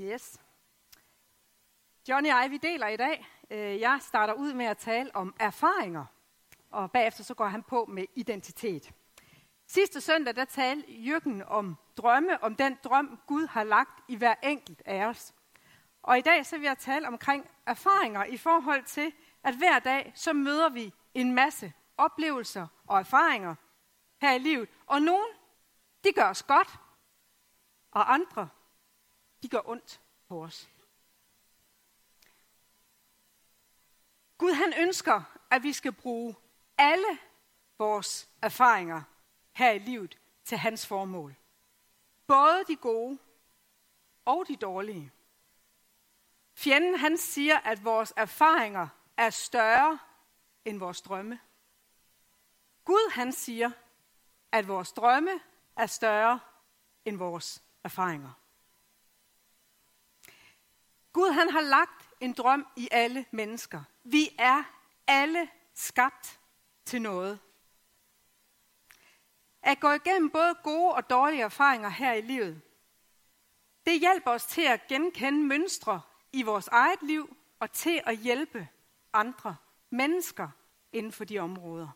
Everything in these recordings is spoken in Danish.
Yes. Johnny og jeg, vi deler i dag. Øh, jeg starter ud med at tale om erfaringer, og bagefter så går han på med identitet. Sidste søndag, der talte Jørgen om drømme, om den drøm, Gud har lagt i hver enkelt af os. Og i dag så vil jeg tale omkring erfaringer i forhold til, at hver dag så møder vi en masse oplevelser og erfaringer her i livet. Og nogle, de gør os godt, og andre, de gør ondt på os. Gud han ønsker, at vi skal bruge alle vores erfaringer her i livet til hans formål. Både de gode og de dårlige. Fjenden han siger, at vores erfaringer er større end vores drømme. Gud han siger, at vores drømme er større end vores erfaringer. Gud han har lagt en drøm i alle mennesker. Vi er alle skabt til noget. At gå igennem både gode og dårlige erfaringer her i livet, det hjælper os til at genkende mønstre i vores eget liv og til at hjælpe andre mennesker inden for de områder.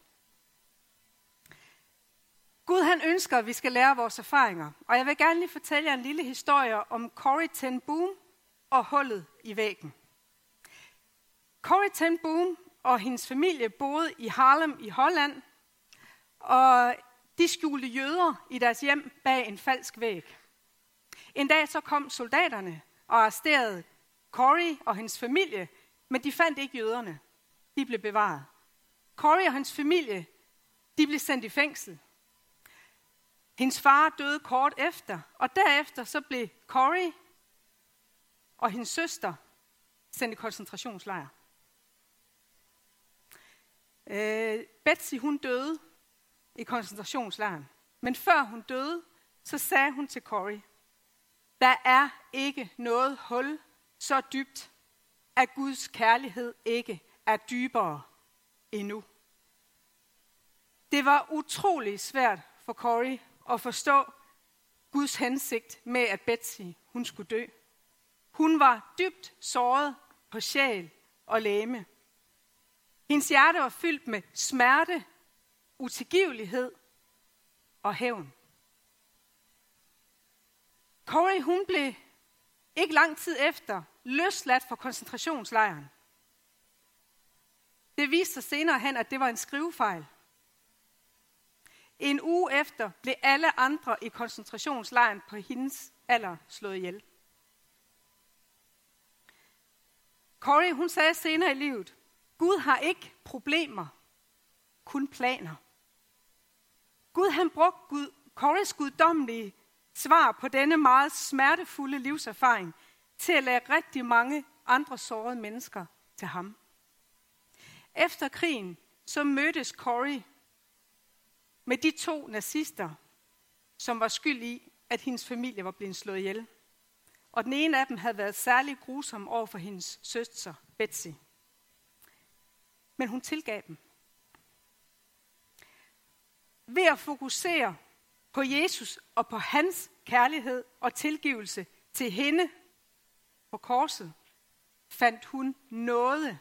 Gud han ønsker, at vi skal lære vores erfaringer. Og jeg vil gerne lige fortælle jer en lille historie om Corrie ten Boom og hullet i væggen. Corrie ten Boom og hendes familie boede i Harlem i Holland, og de skjulte jøder i deres hjem bag en falsk væg. En dag så kom soldaterne og arresterede Corrie og hendes familie, men de fandt ikke jøderne. De blev bevaret. Corrie og hans familie, de blev sendt i fængsel. Hendes far døde kort efter, og derefter så blev Corrie og hendes søster sendt i koncentrationslejr. Øh, Betsy, hun døde i koncentrationslejren. Men før hun døde, så sagde hun til Corey, der er ikke noget hul så dybt, at Guds kærlighed ikke er dybere endnu. Det var utrolig svært for Corey at forstå Guds hensigt med, at Betsy hun skulle dø. Hun var dybt såret på sjæl og læme. Hendes hjerte var fyldt med smerte, utilgivelighed og hævn. Corey, hun blev ikke lang tid efter løsladt fra koncentrationslejren. Det viste sig senere hen, at det var en skrivefejl. En uge efter blev alle andre i koncentrationslejren på hendes alder slået ihjel. Corey, hun sagde senere i livet, Gud har ikke problemer, kun planer. Gud han brugte Gud, Corys guddommelige svar på denne meget smertefulde livserfaring til at lade rigtig mange andre sårede mennesker til ham. Efter krigen så mødtes Corey med de to nazister, som var skyld i, at hendes familie var blevet slået ihjel. Og den ene af dem havde været særlig grusom over for hendes søster, Betsy. Men hun tilgav dem. Ved at fokusere på Jesus og på hans kærlighed og tilgivelse til hende på korset, fandt hun noget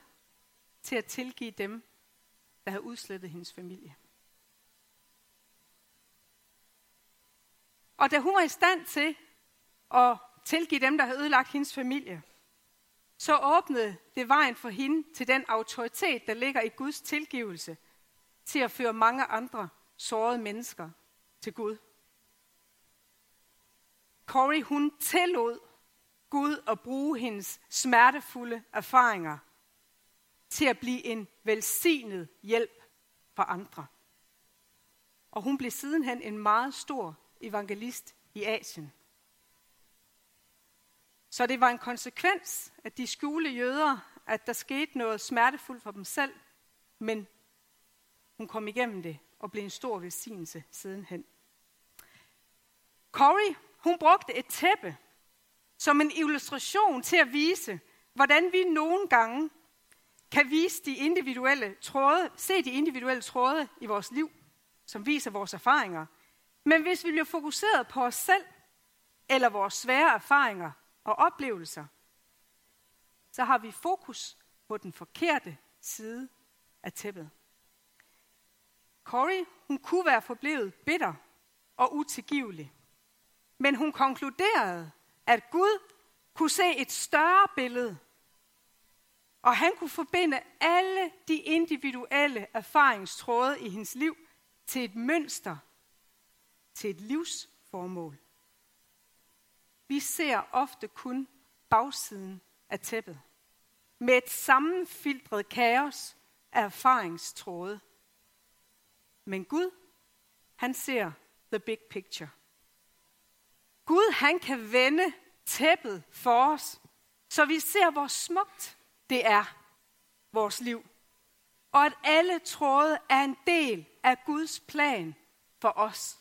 til at tilgive dem, der havde udslettet hendes familie. Og da hun var i stand til at tilgive dem, der havde ødelagt hendes familie, så åbnede det vejen for hende til den autoritet, der ligger i Guds tilgivelse, til at føre mange andre sårede mennesker til Gud. Corey, hun tillod Gud at bruge hendes smertefulde erfaringer til at blive en velsignet hjælp for andre. Og hun blev sidenhen en meget stor evangelist i Asien. Så det var en konsekvens af de skjulte jøder, at der skete noget smertefuldt for dem selv, men hun kom igennem det og blev en stor velsignelse sidenhen. Corrie, hun brugte et tæppe som en illustration til at vise, hvordan vi nogle gange kan vise de individuelle tråde, se de individuelle tråde i vores liv, som viser vores erfaringer. Men hvis vi bliver fokuseret på os selv eller vores svære erfaringer, og oplevelser, så har vi fokus på den forkerte side af tæppet. Corey, hun kunne være forblevet bitter og utilgivelig. Men hun konkluderede, at Gud kunne se et større billede, og han kunne forbinde alle de individuelle erfaringstråde i hendes liv til et mønster, til et livsformål. Vi ser ofte kun bagsiden af tæppet, med et sammenfiltret kaos af erfaringstråde. Men Gud, han ser the big picture. Gud, han kan vende tæppet for os, så vi ser, hvor smukt det er vores liv. Og at alle tråde er en del af Guds plan for os.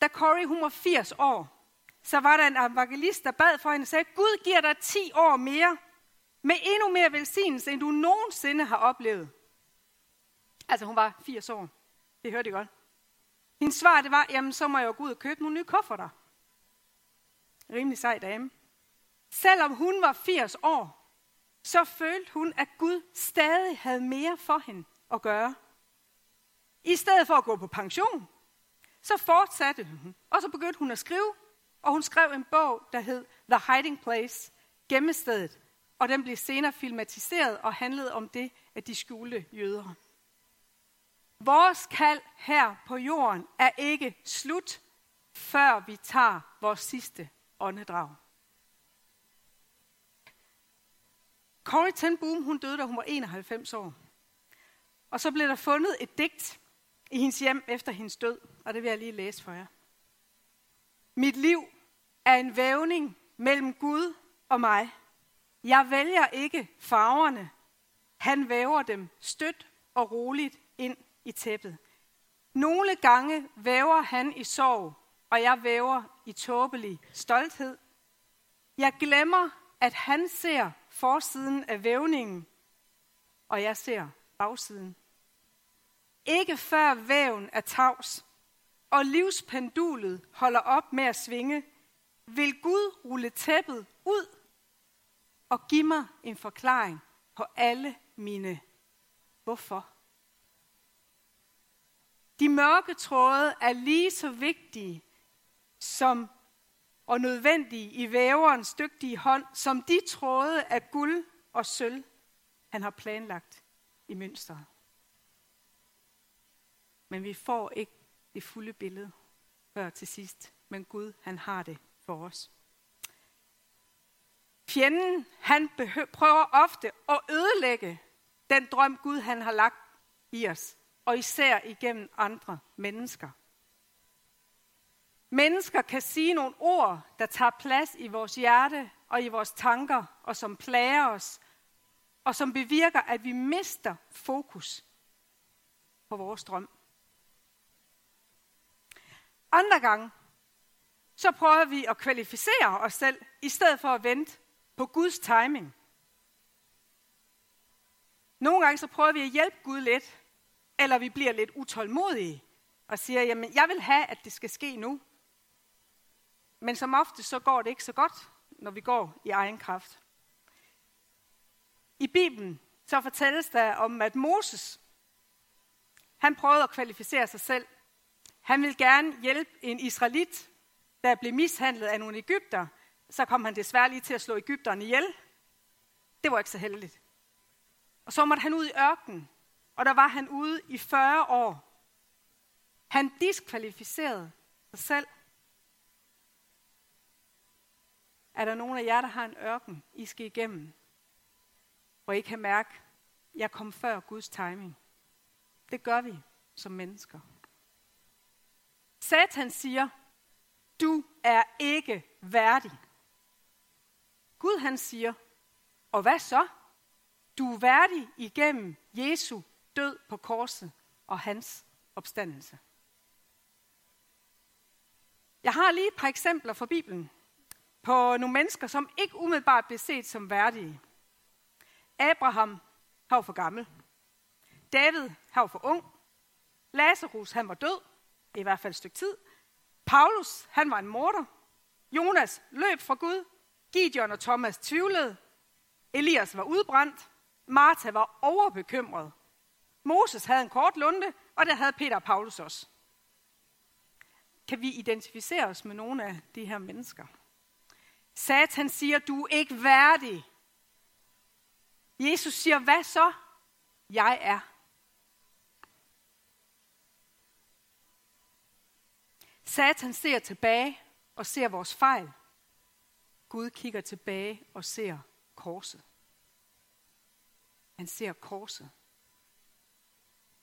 Da Corey hun var 80 år, så var der en evangelist, der bad for hende og sagde, Gud giver dig 10 år mere, med endnu mere velsignelse, end du nogensinde har oplevet. Altså hun var 80 år. Det hørte I godt. Hendes svar det var, jamen så må jeg jo gå ud og købe nogle nye kufferter. Rimelig sej dame. Selvom hun var 80 år, så følte hun, at Gud stadig havde mere for hende at gøre. I stedet for at gå på pension, så fortsatte hun, og så begyndte hun at skrive, og hun skrev en bog, der hed The Hiding Place, Gemmestedet, og den blev senere filmatiseret og handlede om det, at de skjulte jøder. Vores kald her på jorden er ikke slut, før vi tager vores sidste åndedrag. Corrie ten Boom, hun døde, da hun var 91 år. Og så blev der fundet et digt i hendes hjem efter hendes død, og det vil jeg lige læse for jer. Mit liv er en vævning mellem Gud og mig. Jeg vælger ikke farverne. Han væver dem stødt og roligt ind i tæppet. Nogle gange væver han i sorg, og jeg væver i tåbelig stolthed. Jeg glemmer, at han ser forsiden af vævningen, og jeg ser bagsiden. Ikke før væven er tavs, og livspendulet holder op med at svinge, vil Gud rulle tæppet ud og give mig en forklaring på alle mine hvorfor. De mørke tråde er lige så vigtige som og nødvendige i væverens dygtige hånd, som de tråde af guld og sølv, han har planlagt i mønstret. Men vi får ikke det fulde billede før til sidst. Men Gud, han har det for os. Fjenden, han prøver ofte at ødelægge den drøm, Gud han har lagt i os, og især igennem andre mennesker. Mennesker kan sige nogle ord, der tager plads i vores hjerte og i vores tanker, og som plager os, og som bevirker, at vi mister fokus på vores drøm. Andre gange, så prøver vi at kvalificere os selv, i stedet for at vente på Guds timing. Nogle gange så prøver vi at hjælpe Gud lidt, eller vi bliver lidt utålmodige og siger, jamen jeg vil have, at det skal ske nu. Men som ofte så går det ikke så godt, når vi går i egen kraft. I Bibelen så fortælles der om, at Moses, han prøvede at kvalificere sig selv. Han ville gerne hjælpe en israelit, der blev mishandlet af nogle Ægypter. Så kom han desværre lige til at slå Ægypterne ihjel. Det var ikke så heldigt. Og så måtte han ud i ørkenen, og der var han ude i 40 år. Han diskvalificerede sig selv Er der nogen af jer, der har en ørken, I skal igennem, hvor I kan mærke, jeg kom før Guds timing? Det gør vi som mennesker. Satan siger, du er ikke værdig. Gud han siger, og hvad så? Du er værdig igennem Jesu død på korset og hans opstandelse. Jeg har lige et par eksempler fra Bibelen, på nogle mennesker, som ikke umiddelbart blev set som værdige. Abraham, han var for gammel. David, han var for ung. Lazarus, han var død, i hvert fald et stykke tid. Paulus, han var en morder. Jonas løb fra Gud. Gideon og Thomas tvivlede. Elias var udbrændt. Martha var overbekymret. Moses havde en kort lunde, og det havde Peter og Paulus også. Kan vi identificere os med nogle af de her mennesker? Satan siger, du er ikke værdig. Jesus siger, hvad så? Jeg er. Satan ser tilbage og ser vores fejl. Gud kigger tilbage og ser korset. Han ser korset.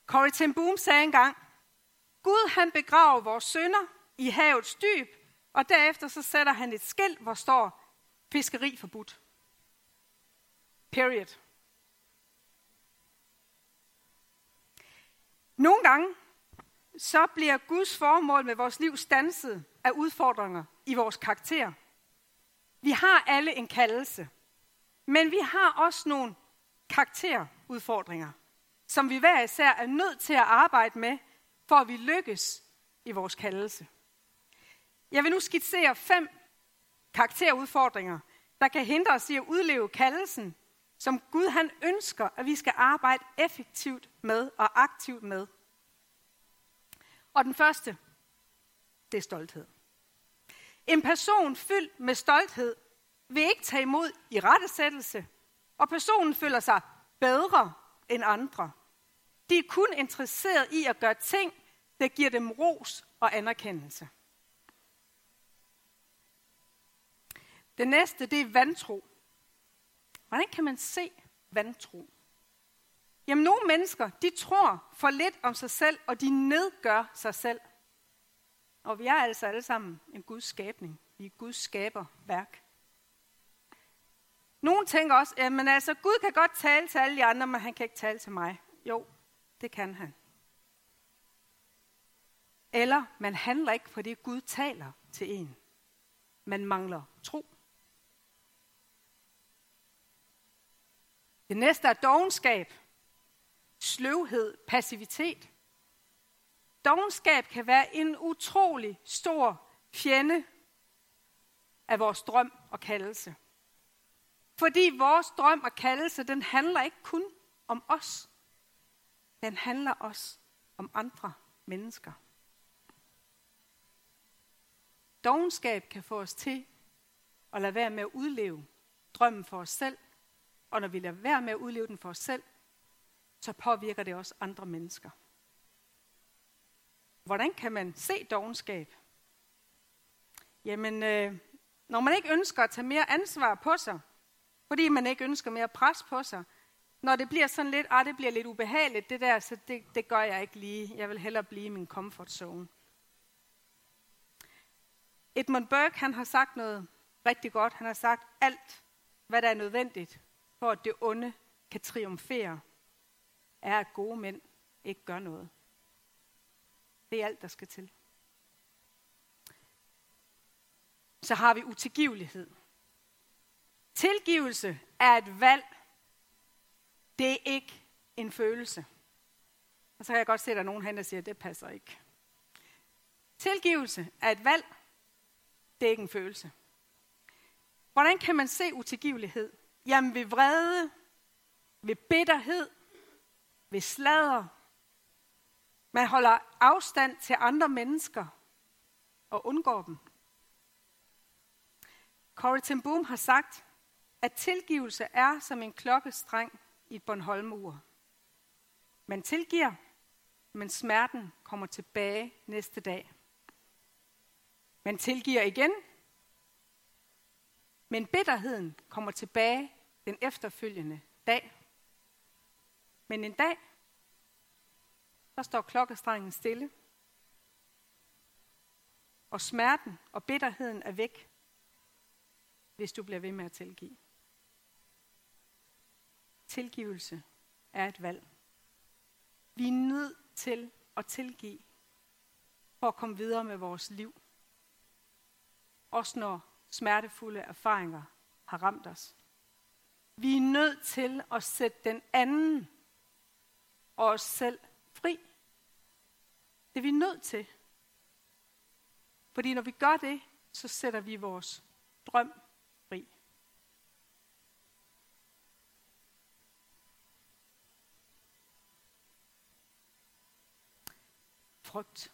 Corrie ten Boom sagde engang, Gud han begraver vores sønder i havets dyb, og derefter så sætter han et skilt, hvor står fiskeri forbudt. Period. Nogle gange, så bliver Guds formål med vores liv stanset af udfordringer i vores karakter. Vi har alle en kaldelse, men vi har også nogle karakterudfordringer, som vi hver især er nødt til at arbejde med, for at vi lykkes i vores kaldelse. Jeg vil nu skitsere fem karakterudfordringer, der kan hindre os i at udleve kaldelsen, som Gud han ønsker, at vi skal arbejde effektivt med og aktivt med. Og den første, det er stolthed. En person fyldt med stolthed vil ikke tage imod i rettesættelse, og personen føler sig bedre end andre. De er kun interesseret i at gøre ting, der giver dem ros og anerkendelse. Det næste, det er vantro. Hvordan kan man se vantro? Jamen, nogle mennesker, de tror for lidt om sig selv, og de nedgør sig selv. Og vi er altså alle sammen en Guds skabning. Vi er Guds skaberværk. Nogle tænker også, at altså, Gud kan godt tale til alle de andre, men han kan ikke tale til mig. Jo, det kan han. Eller man handler ikke på det, Gud taler til en. Man mangler tro. Det næste er dogenskab, sløvhed, passivitet. Dogenskab kan være en utrolig stor fjende af vores drøm og kaldelse. Fordi vores drøm og kaldelse, den handler ikke kun om os. Den handler også om andre mennesker. Dogenskab kan få os til at lade være med at udleve drømmen for os selv. Og når vi lader være med at udleve den for os selv, så påvirker det også andre mennesker. Hvordan kan man se dogenskab? Jamen, øh, når man ikke ønsker at tage mere ansvar på sig, fordi man ikke ønsker mere pres på sig, når det bliver sådan lidt, ah, det bliver lidt ubehageligt, det der, så det, det gør jeg ikke lige. Jeg vil hellere blive i min comfort zone. Edmund Burke, han har sagt noget rigtig godt. Han har sagt, alt, hvad der er nødvendigt, for at det onde kan triumfere, er, at gode mænd ikke gør noget. Det er alt, der skal til. Så har vi utilgivelighed. Tilgivelse er et valg. Det er ikke en følelse. Og så kan jeg godt se, at der er nogen hen, der siger, at det passer ikke. Tilgivelse er et valg. Det er ikke en følelse. Hvordan kan man se utilgivelighed? Jamen ved vrede, ved bitterhed, ved sladder. Man holder afstand til andre mennesker og undgår dem. Corrie ten Boom har sagt, at tilgivelse er som en klokkestreng i et Bornholmur. Man tilgiver, men smerten kommer tilbage næste dag. Man tilgiver igen, men bitterheden kommer tilbage den efterfølgende dag. Men en dag, der står klokkestrengen stille, og smerten og bitterheden er væk, hvis du bliver ved med at tilgive. Tilgivelse er et valg. Vi er nødt til at tilgive for at komme videre med vores liv. Også når smertefulde erfaringer har ramt os. Vi er nødt til at sætte den anden og os selv fri. Det er vi nødt til. Fordi når vi gør det, så sætter vi vores drøm fri. Frygt.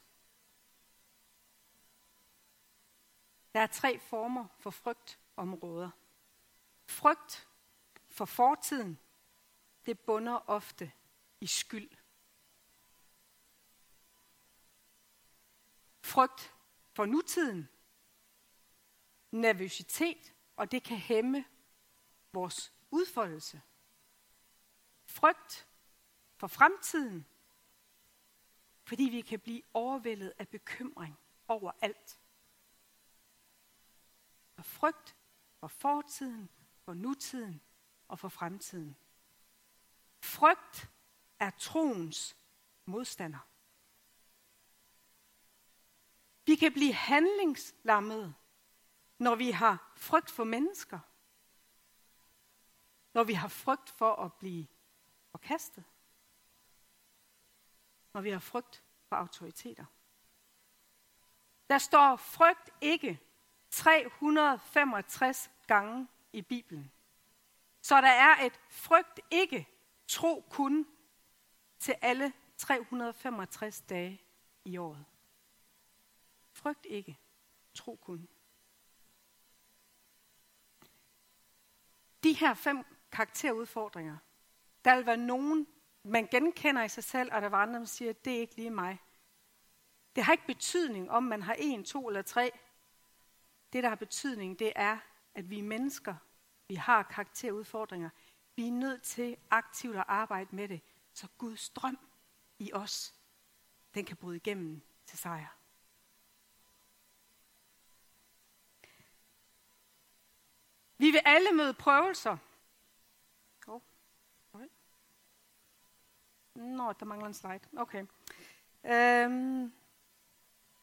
Der er tre former for frygtområder. Frygt for fortiden, det bunder ofte i skyld. Frygt for nutiden, nervøsitet, og det kan hæmme vores udfoldelse. Frygt for fremtiden, fordi vi kan blive overvældet af bekymring over alt. Og frygt for fortiden, for nutiden og for fremtiden. Frygt er troens modstander. Vi kan blive handlingslammede, når vi har frygt for mennesker. Når vi har frygt for at blive forkastet. Når vi har frygt for autoriteter. Der står frygt ikke 365 gange i Bibelen. Så der er et frygt ikke, tro kun til alle 365 dage i året. Frygt ikke, tro kun. De her fem karakterudfordringer, der vil være nogen, man genkender i sig selv, og der var andre, der siger, det er ikke lige mig. Det har ikke betydning, om man har en, to eller tre. Det, der har betydning, det er, at vi er mennesker. Vi har karakterudfordringer. Vi er nødt til aktivt at arbejde med det, så Guds drøm i os, den kan bryde igennem til sejr. Vi vil alle møde prøvelser. Oh, okay. Nå, der mangler en slide. Okay. Øhm,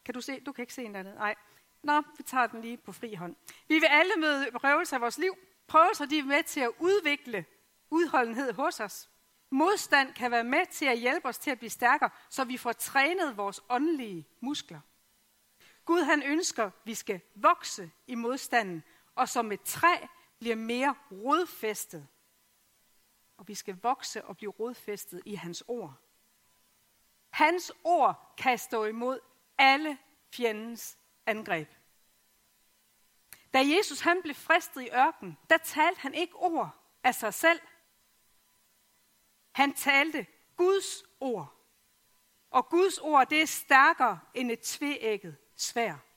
kan du se? Du kan ikke se en andet. Nej. Nå, vi tager den lige på fri hånd. Vi vil alle møde prøvelser i vores liv. Prøvelser de er med til at udvikle udholdenhed hos os. Modstand kan være med til at hjælpe os til at blive stærkere, så vi får trænet vores åndelige muskler. Gud han ønsker, at vi skal vokse i modstanden, og som et træ bliver mere rodfæstet. Og vi skal vokse og blive rodfæstet i hans ord. Hans ord kan stå imod alle fjendens angreb. Da Jesus han blev fristet i ørken, der talte han ikke ord af sig selv. Han talte Guds ord. Og Guds ord, det er stærkere end et tveægget svær.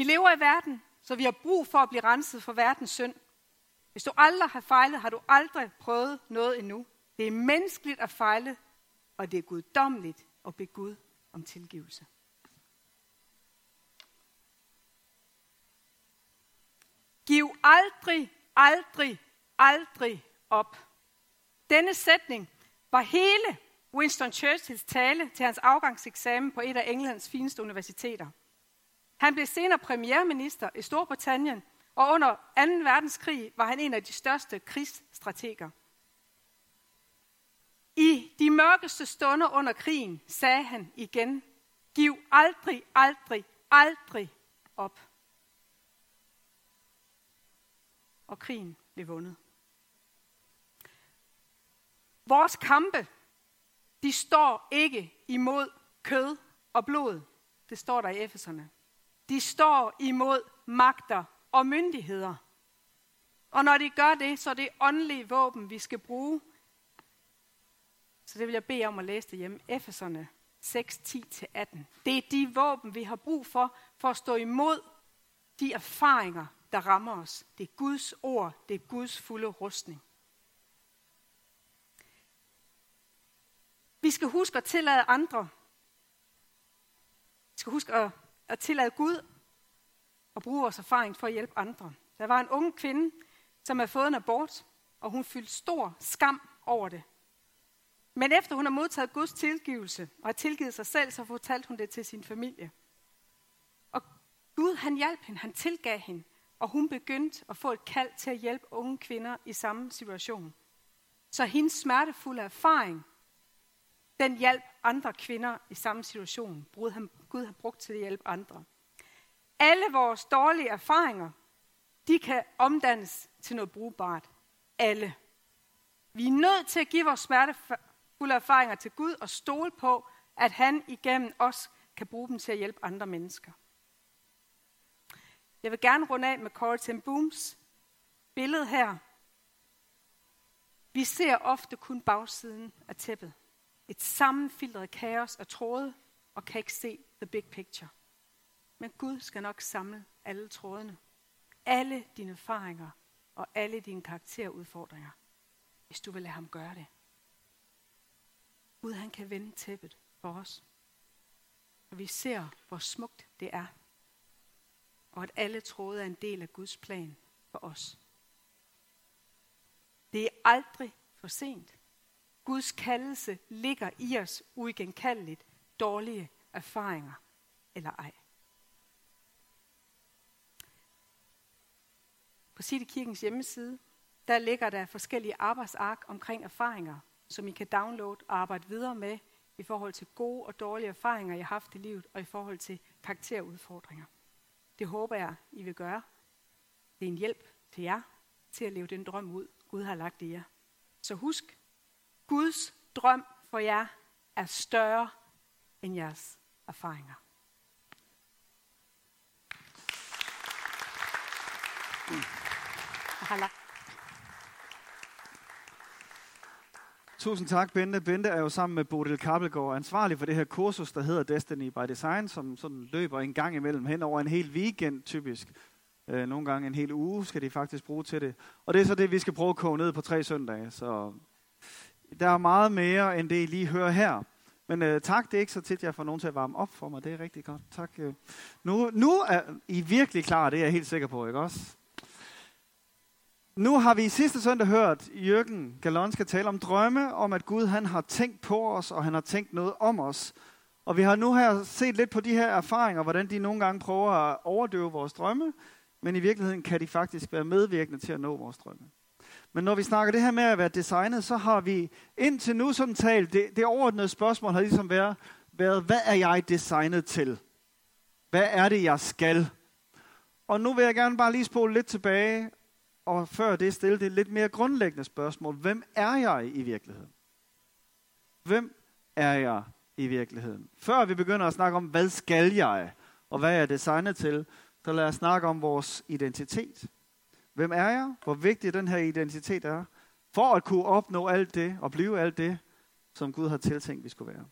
Vi lever i verden, så vi har brug for at blive renset for verdens synd. Hvis du aldrig har fejlet, har du aldrig prøvet noget endnu. Det er menneskeligt at fejle, og det er guddommeligt at bede Gud om tilgivelse. Giv aldrig, aldrig, aldrig op. Denne sætning var hele Winston Churchills tale til hans afgangseksamen på et af Englands fineste universiteter. Han blev senere premierminister i Storbritannien, og under 2. verdenskrig var han en af de største krigsstrateger. I de mørkeste stunder under krigen sagde han igen, giv aldrig, aldrig, aldrig op. Og krigen blev vundet. Vores kampe, de står ikke imod kød og blod. Det står der i Efeserne. De står imod magter og myndigheder. Og når de gør det, så er det åndelige våben, vi skal bruge. Så det vil jeg bede om at læse det hjemme. Efeserne 6, 10-18. Det er de våben, vi har brug for, for at stå imod de erfaringer, der rammer os. Det er Guds ord, det er Guds fulde rustning. Vi skal huske at tillade andre. Vi skal huske at, at tillade Gud at bruge vores erfaring for at hjælpe andre. Der var en ung kvinde, som havde fået en abort, og hun fyldte stor skam over det. Men efter hun har modtaget Guds tilgivelse og har tilgivet sig selv, så fortalte hun det til sin familie. Og Gud han hjalp hende, han tilgav hende, og hun begyndte at få et kald til at hjælpe unge kvinder i samme situation. Så hendes smertefulde erfaring den hjælp andre kvinder i samme situation. Gud har, Gud har brugt til at hjælpe andre. Alle vores dårlige erfaringer, de kan omdannes til noget brugbart. Alle. Vi er nødt til at give vores smertefulde erfaringer til Gud og stole på, at han igennem os kan bruge dem til at hjælpe andre mennesker. Jeg vil gerne runde af med Corey Ten Booms billede her. Vi ser ofte kun bagsiden af tæppet. Et sammenfiltret kaos af tråde og kan ikke se the big picture. Men Gud skal nok samle alle trådene. Alle dine erfaringer og alle dine karakterudfordringer, hvis du vil lade ham gøre det. Gud han kan vende tæppet for os. Og vi ser, hvor smukt det er. Og at alle tråde er en del af Guds plan for os. Det er aldrig for sent. Guds kaldelse ligger i os uigenkaldeligt dårlige erfaringer eller ej. På City Kirkens hjemmeside, der ligger der forskellige arbejdsark omkring erfaringer, som I kan downloade og arbejde videre med i forhold til gode og dårlige erfaringer, I har haft i livet, og i forhold til karakterudfordringer. Det håber jeg, I vil gøre. Det er en hjælp til jer til at leve den drøm ud, Gud har lagt i jer. Så husk, Guds drøm for jer er større end jeres erfaringer. Jeg Tusind tak, Bente. Bente er jo sammen med Bodil Kappelgaard ansvarlig for det her kursus, der hedder Destiny by Design, som sådan løber en gang imellem hen over en hel weekend typisk. Øh, nogle gange en hel uge skal de faktisk bruge til det. Og det er så det, vi skal prøve at koge ned på tre søndage. Så der er meget mere, end det I lige hører her. Men øh, tak, det er ikke så tit, jeg får nogen til at varme op for mig. Det er rigtig godt. Tak. Øh. Nu, nu er I virkelig klar, det er jeg helt sikker på, ikke også? Nu har vi i sidste søndag hørt Jørgen Galonska tale om drømme, om at Gud han har tænkt på os, og han har tænkt noget om os. Og vi har nu her set lidt på de her erfaringer, hvordan de nogle gange prøver at overdøve vores drømme, men i virkeligheden kan de faktisk være medvirkende til at nå vores drømme. Men når vi snakker det her med at være designet, så har vi indtil nu sådan talt, det, det overordnede spørgsmål har ligesom været, været, hvad er jeg designet til? Hvad er det, jeg skal? Og nu vil jeg gerne bare lige spole lidt tilbage og før det stille det lidt mere grundlæggende spørgsmål. Hvem er jeg i virkeligheden? Hvem er jeg i virkeligheden? Før vi begynder at snakke om, hvad skal jeg, og hvad jeg er designet til, så lad os snakke om vores identitet. Hvem er jeg? Hvor vigtig den her identitet er, for at kunne opnå alt det, og blive alt det, som Gud har tiltænkt, vi skulle være.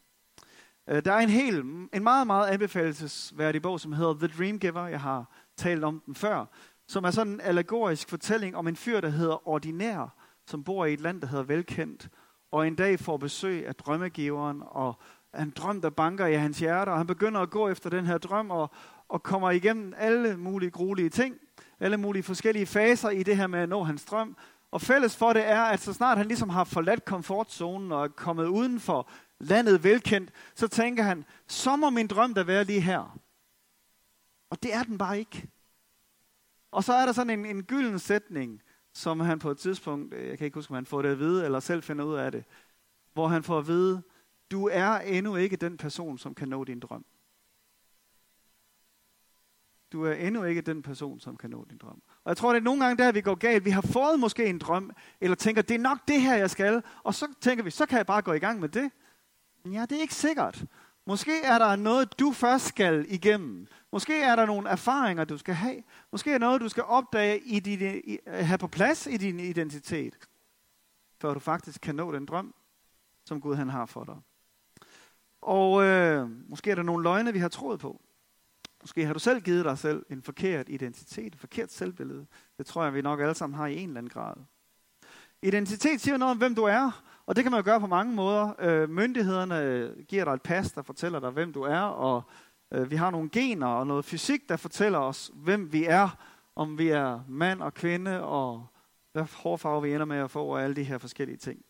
Øh, der er en hel, en meget, meget anbefalesværdig bog, som hedder The Dream Giver. Jeg har talt om den før som er sådan en allegorisk fortælling om en fyr, der hedder Ordinær, som bor i et land, der hedder Velkendt, og en dag får besøg af drømmegiveren, og en drøm, der banker i hans hjerte, og han begynder at gå efter den her drøm, og, og kommer igennem alle mulige gruelige ting, alle mulige forskellige faser i det her med at nå hans drøm. Og fælles for det er, at så snart han ligesom har forladt komfortzonen og er kommet uden for landet velkendt, så tænker han, så må min drøm da være lige her. Og det er den bare ikke. Og så er der sådan en, en gylden sætning, som han på et tidspunkt, øh, jeg kan ikke huske, om han får det at vide, eller selv finder ud af det, hvor han får at vide, du er endnu ikke den person, som kan nå din drøm. Du er endnu ikke den person, som kan nå din drøm. Og jeg tror, det er nogle gange der, vi går galt. Vi har fået måske en drøm, eller tænker, det er nok det her, jeg skal. Og så tænker vi, så kan jeg bare gå i gang med det. Men ja, det er ikke sikkert. Måske er der noget, du først skal igennem. Måske er der nogle erfaringer, du skal have. Måske er noget, du skal opdage i din, i, have på plads i din identitet, før du faktisk kan nå den drøm, som Gud han har for dig. Og øh, måske er der nogle løgne, vi har troet på. Måske har du selv givet dig selv en forkert identitet, et forkert selvbillede. Det tror jeg, vi nok alle sammen har i en eller anden grad. Identitet siger noget om, hvem du er, og det kan man jo gøre på mange måder. Øh, myndighederne giver dig et pas, der fortæller dig, hvem du er, og øh, vi har nogle gener og noget fysik, der fortæller os, hvem vi er, om vi er mand og kvinde, og hvad hårfarve vi ender med at få, og alle de her forskellige ting.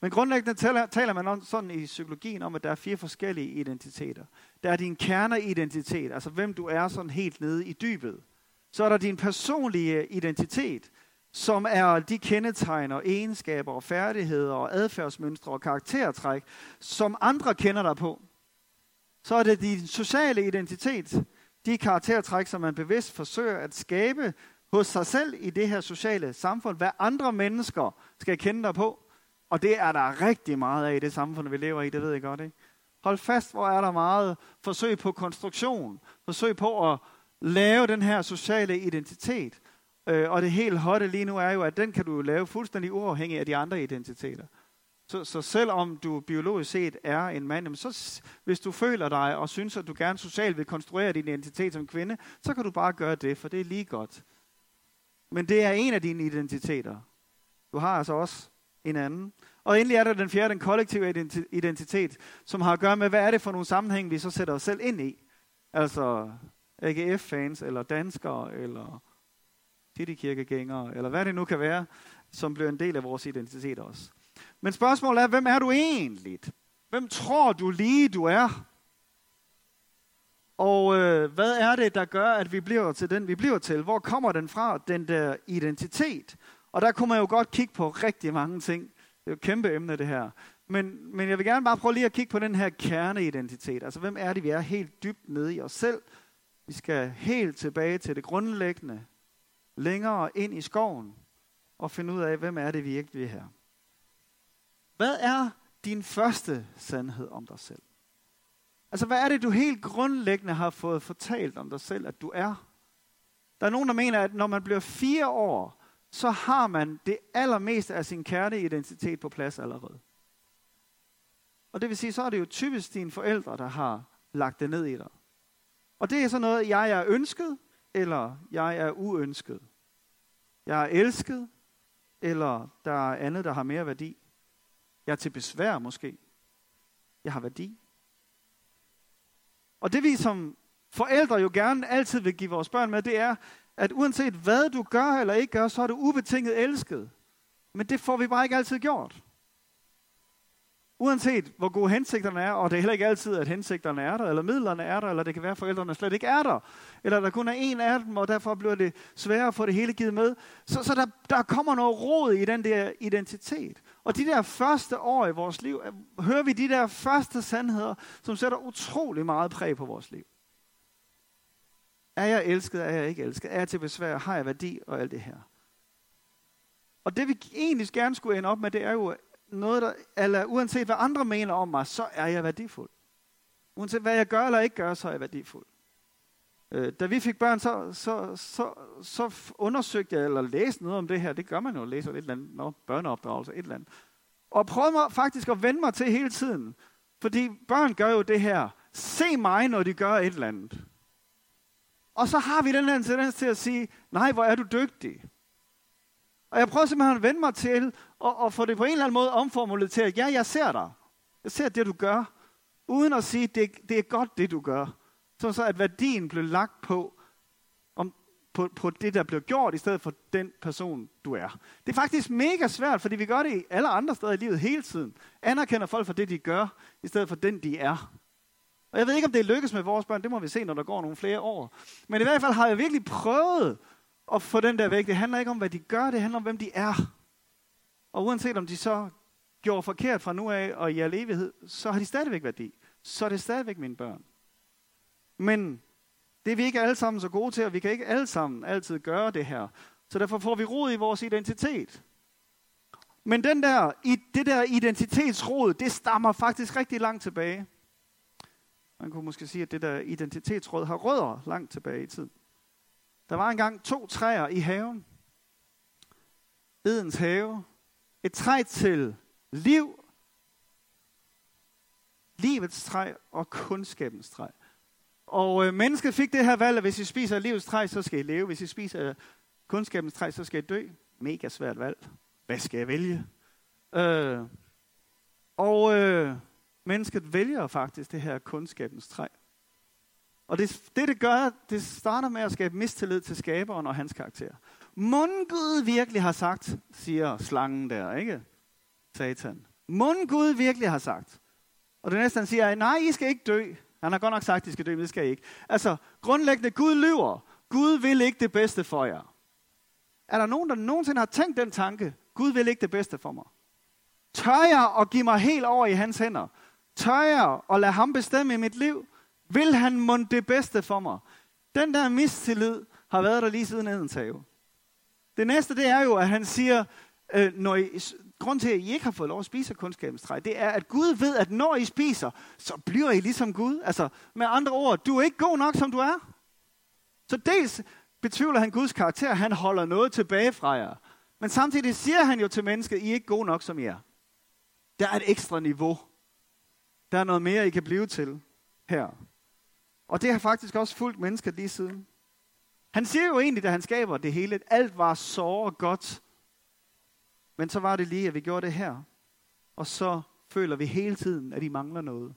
Men grundlæggende taler, taler man om, sådan i psykologien om, at der er fire forskellige identiteter. Der er din kerneidentitet, altså hvem du er sådan helt nede i dybet. Så er der din personlige identitet, som er de kendetegn og egenskaber og færdigheder og adfærdsmønstre og karaktertræk, som andre kender dig på. Så er det din sociale identitet, de karaktertræk, som man bevidst forsøger at skabe hos sig selv i det her sociale samfund, hvad andre mennesker skal kende dig på. Og det er der rigtig meget af i det samfund, vi lever i, det ved jeg godt, ikke? Hold fast, hvor er der meget forsøg på konstruktion, forsøg på at lave den her sociale identitet. Øh, og det helt hotte lige nu er jo, at den kan du lave fuldstændig uafhængig af de andre identiteter. Så, så selvom du biologisk set er en mand, så hvis du føler dig og synes, at du gerne socialt vil konstruere din identitet som kvinde, så kan du bare gøre det, for det er lige godt. Men det er en af dine identiteter. Du har altså også en anden. Og endelig er der den fjerde, den kollektive identitet, som har at gøre med, hvad er det for nogle sammenhæng, vi så sætter os selv ind i. Altså AGF-fans, eller danskere, eller Pittikirkegængere, eller hvad det nu kan være, som bliver en del af vores identitet også. Men spørgsmålet er, hvem er du egentlig? Hvem tror du lige, du er? Og øh, hvad er det, der gør, at vi bliver til den, vi bliver til? Hvor kommer den fra, den der identitet? Og der kunne man jo godt kigge på rigtig mange ting. Det er jo et kæmpe emne, det her. Men, men jeg vil gerne bare prøve lige at kigge på den her kerneidentitet. Altså, hvem er det, vi er helt dybt nede i os selv? Vi skal helt tilbage til det grundlæggende, længere ind i skoven, og finde ud af, hvem er det virkelig er her. Hvad er din første sandhed om dig selv? Altså, hvad er det, du helt grundlæggende har fået fortalt om dig selv, at du er? Der er nogen, der mener, at når man bliver fire år, så har man det allermeste af sin kerneidentitet på plads allerede. Og det vil sige, så er det jo typisk dine forældre, der har lagt det ned i dig. Og det er så noget, jeg er ønsket, eller jeg er uønsket. Jeg er elsket, eller der er andet, der har mere værdi. Jeg er til besvær måske. Jeg har værdi. Og det vi som forældre jo gerne altid vil give vores børn med, det er, at uanset hvad du gør eller ikke gør, så er du ubetinget elsket. Men det får vi bare ikke altid gjort. Uanset hvor gode hensigterne er, og det er heller ikke altid, at hensigterne er der, eller midlerne er der, eller det kan være, at forældrene slet ikke er der, eller der kun er en af dem, og derfor bliver det sværere at få det hele givet med. Så, så der, der kommer noget råd i den der identitet. Og de der første år i vores liv, hører vi de der første sandheder, som sætter utrolig meget præg på vores liv. Er jeg elsket, er jeg ikke elsket? Er jeg til besvær? Har jeg værdi? Og alt det her. Og det vi egentlig gerne skulle ende op med, det er jo noget, der, eller uanset hvad andre mener om mig, så er jeg værdifuld. Uanset hvad jeg gør eller ikke gør, så er jeg værdifuld. Øh, da vi fik børn, så, så, så, så undersøgte jeg, eller læste noget om det her. Det gør man jo, læser et eller andet, børneopdragelse, et eller andet. Og prøvede mig faktisk at vende mig til hele tiden. Fordi børn gør jo det her. Se mig, når de gør et eller andet. Og så har vi den her tendens til at sige, nej, hvor er du dygtig. Og jeg prøver simpelthen at vende mig til og, og få det på en eller anden måde omformuleret til, at ja, jeg ser dig. Jeg ser det, du gør. Uden at sige, det, det er godt, det du gør. Så, så at værdien blev lagt på, om, på, på det, der blev gjort, i stedet for den person, du er. Det er faktisk mega svært, fordi vi gør det i alle andre steder i livet hele tiden. Anerkender folk for det, de gør, i stedet for den, de er. Og jeg ved ikke, om det lykkes med vores børn. Det må vi se, når der går nogle flere år. Men i hvert fald har jeg virkelig prøvet at få den der væk. Det handler ikke om, hvad de gør. Det handler om, hvem de er. Og uanset om de så gjorde forkert fra nu af og i al evighed, så har de stadigvæk værdi. Så er det stadigvæk mine børn. Men det er vi ikke alle sammen så gode til, og vi kan ikke alle sammen altid gøre det her. Så derfor får vi rod i vores identitet. Men den der, i, det der identitetsrod, det stammer faktisk rigtig langt tilbage. Man kunne måske sige, at det der identitetsråd har rødder langt tilbage i tiden. Der var engang to træer i haven. Edens have. Et træ til liv, livets træ og kundskabens træ. Og øh, mennesket fik det her valg, at hvis I spiser livets træ, så skal I leve. Hvis I spiser kundskabens træ, så skal I dø. Mega svært valg. Hvad skal jeg vælge? Øh, og øh, mennesket vælger faktisk det her kundskabens træ. Og det, det, det gør, det starter med at skabe mistillid til skaberen og hans karakter. Mund Gud virkelig har sagt, siger slangen der, ikke? Satan. Mund Gud virkelig har sagt. Og det næste han siger, nej, I skal ikke dø. Han har godt nok sagt, at I skal dø, men det skal I ikke. Altså, grundlæggende, Gud lyver. Gud vil ikke det bedste for jer. Er der nogen, der nogensinde har tænkt den tanke, Gud vil ikke det bedste for mig? Tør jeg at give mig helt over i hans hænder? Tør jeg at lade ham bestemme i mit liv? Vil han mund det bedste for mig? Den der mistillid har været der lige siden Edens have. Det næste, det er jo, at han siger, øh, når I, grund til, at I ikke har fået lov at spise af kundskabens træ, det er, at Gud ved, at når I spiser, så bliver I ligesom Gud. Altså, med andre ord, du er ikke god nok, som du er. Så dels betvivler han Guds karakter, han holder noget tilbage fra jer. Men samtidig siger han jo til mennesket, I er ikke gode nok, som I er. Der er et ekstra niveau. Der er noget mere, I kan blive til her. Og det har faktisk også fulgt mennesker lige siden. Han siger jo egentlig, da han skaber det hele, at alt var så godt. Men så var det lige, at vi gjorde det her. Og så føler vi hele tiden, at I mangler noget.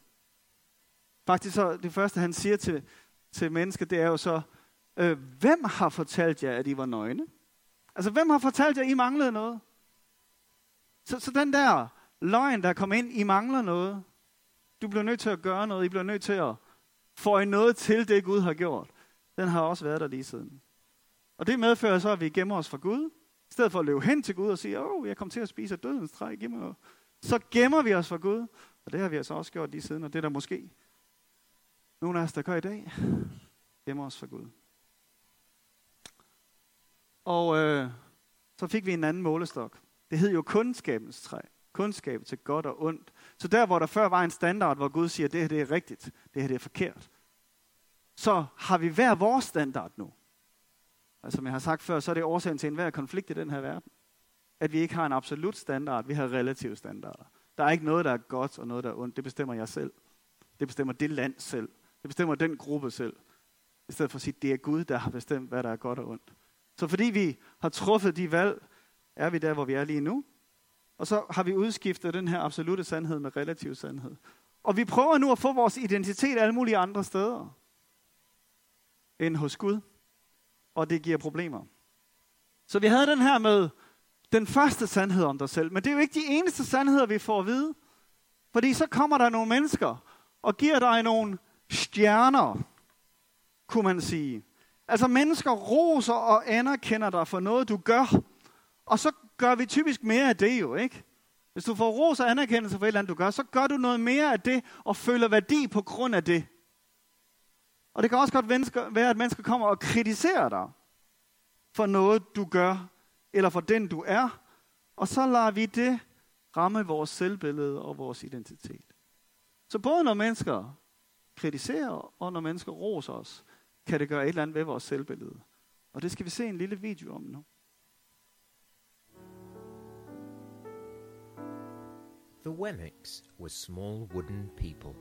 Faktisk så, det første han siger til, til mennesker, det er jo så, øh, hvem har fortalt jer, at I var nøgne? Altså, hvem har fortalt jer, at I manglede noget? Så, så den der løgn, der kom ind, I mangler noget. Du bliver nødt til at gøre noget. I bliver nødt til at få noget til det, Gud har gjort. Den har også været der lige siden. Og det medfører så, at vi gemmer os fra Gud. I stedet for at løbe hen til Gud og sige, åh, jeg kom til at spise af dødens træ, giv mig noget. Så gemmer vi os fra Gud. Og det har vi altså også gjort lige siden, og det er der måske nogle af os, der gør i dag. Gemmer os fra Gud. Og øh, så fik vi en anden målestok. Det hed jo kundskabens træ. Kundskab til godt og ondt. Så der, hvor der før var en standard, hvor Gud siger, det her det er rigtigt, det her det er forkert, så har vi hver vores standard nu. Og som jeg har sagt før, så er det årsagen til enhver konflikt i den her verden. At vi ikke har en absolut standard, vi har relative standarder. Der er ikke noget, der er godt og noget, der er ondt. Det bestemmer jeg selv. Det bestemmer det land selv. Det bestemmer den gruppe selv. I stedet for at sige, det er Gud, der har bestemt, hvad der er godt og ondt. Så fordi vi har truffet de valg, er vi der, hvor vi er lige nu. Og så har vi udskiftet den her absolute sandhed med relativ sandhed. Og vi prøver nu at få vores identitet alle mulige andre steder end hos Gud. Og det giver problemer. Så vi havde den her med den første sandhed om dig selv. Men det er jo ikke de eneste sandheder, vi får at vide. Fordi så kommer der nogle mennesker og giver dig nogle stjerner, kunne man sige. Altså mennesker roser og anerkender dig for noget, du gør. Og så gør vi typisk mere af det jo, ikke? Hvis du får ros og anerkendelse for et eller andet, du gør, så gør du noget mere af det og føler værdi på grund af det. Og det kan også godt være, at mennesker kommer og kritiserer dig for noget, du gør, eller for den, du er. Og så lader vi det ramme vores selvbillede og vores identitet. Så både når mennesker kritiserer, og når mennesker roser os, kan det gøre et eller andet ved vores selvbillede. Og det skal vi se en lille video om nu. The Wemmicks were small wooden people.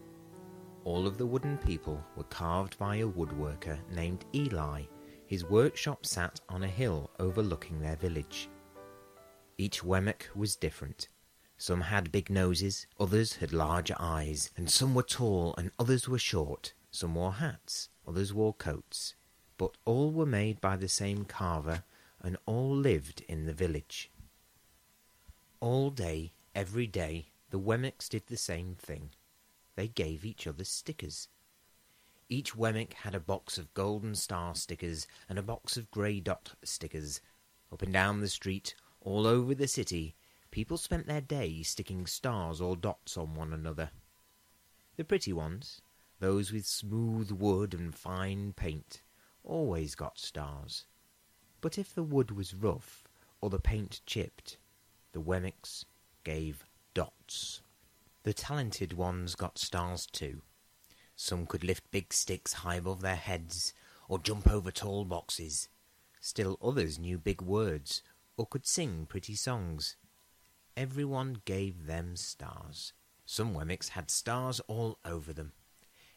All of the wooden people were carved by a woodworker named Eli. His workshop sat on a hill overlooking their village. Each Wemmick was different. Some had big noses, others had larger eyes, and some were tall and others were short. Some wore hats, others wore coats. But all were made by the same carver, and all lived in the village. All day, every day, the Wemmicks did the same thing they gave each other stickers. Each Wemmick had a box of golden star stickers and a box of grey dot stickers. Up and down the street, all over the city, people spent their day sticking stars or dots on one another. The pretty ones, those with smooth wood and fine paint, always got stars. But if the wood was rough or the paint chipped, the Wemmicks gave dots. The talented ones got stars too. Some could lift big sticks high above their heads, or jump over tall boxes. Still others knew big words, or could sing pretty songs. Everyone gave them stars. Some Wemmicks had stars all over them.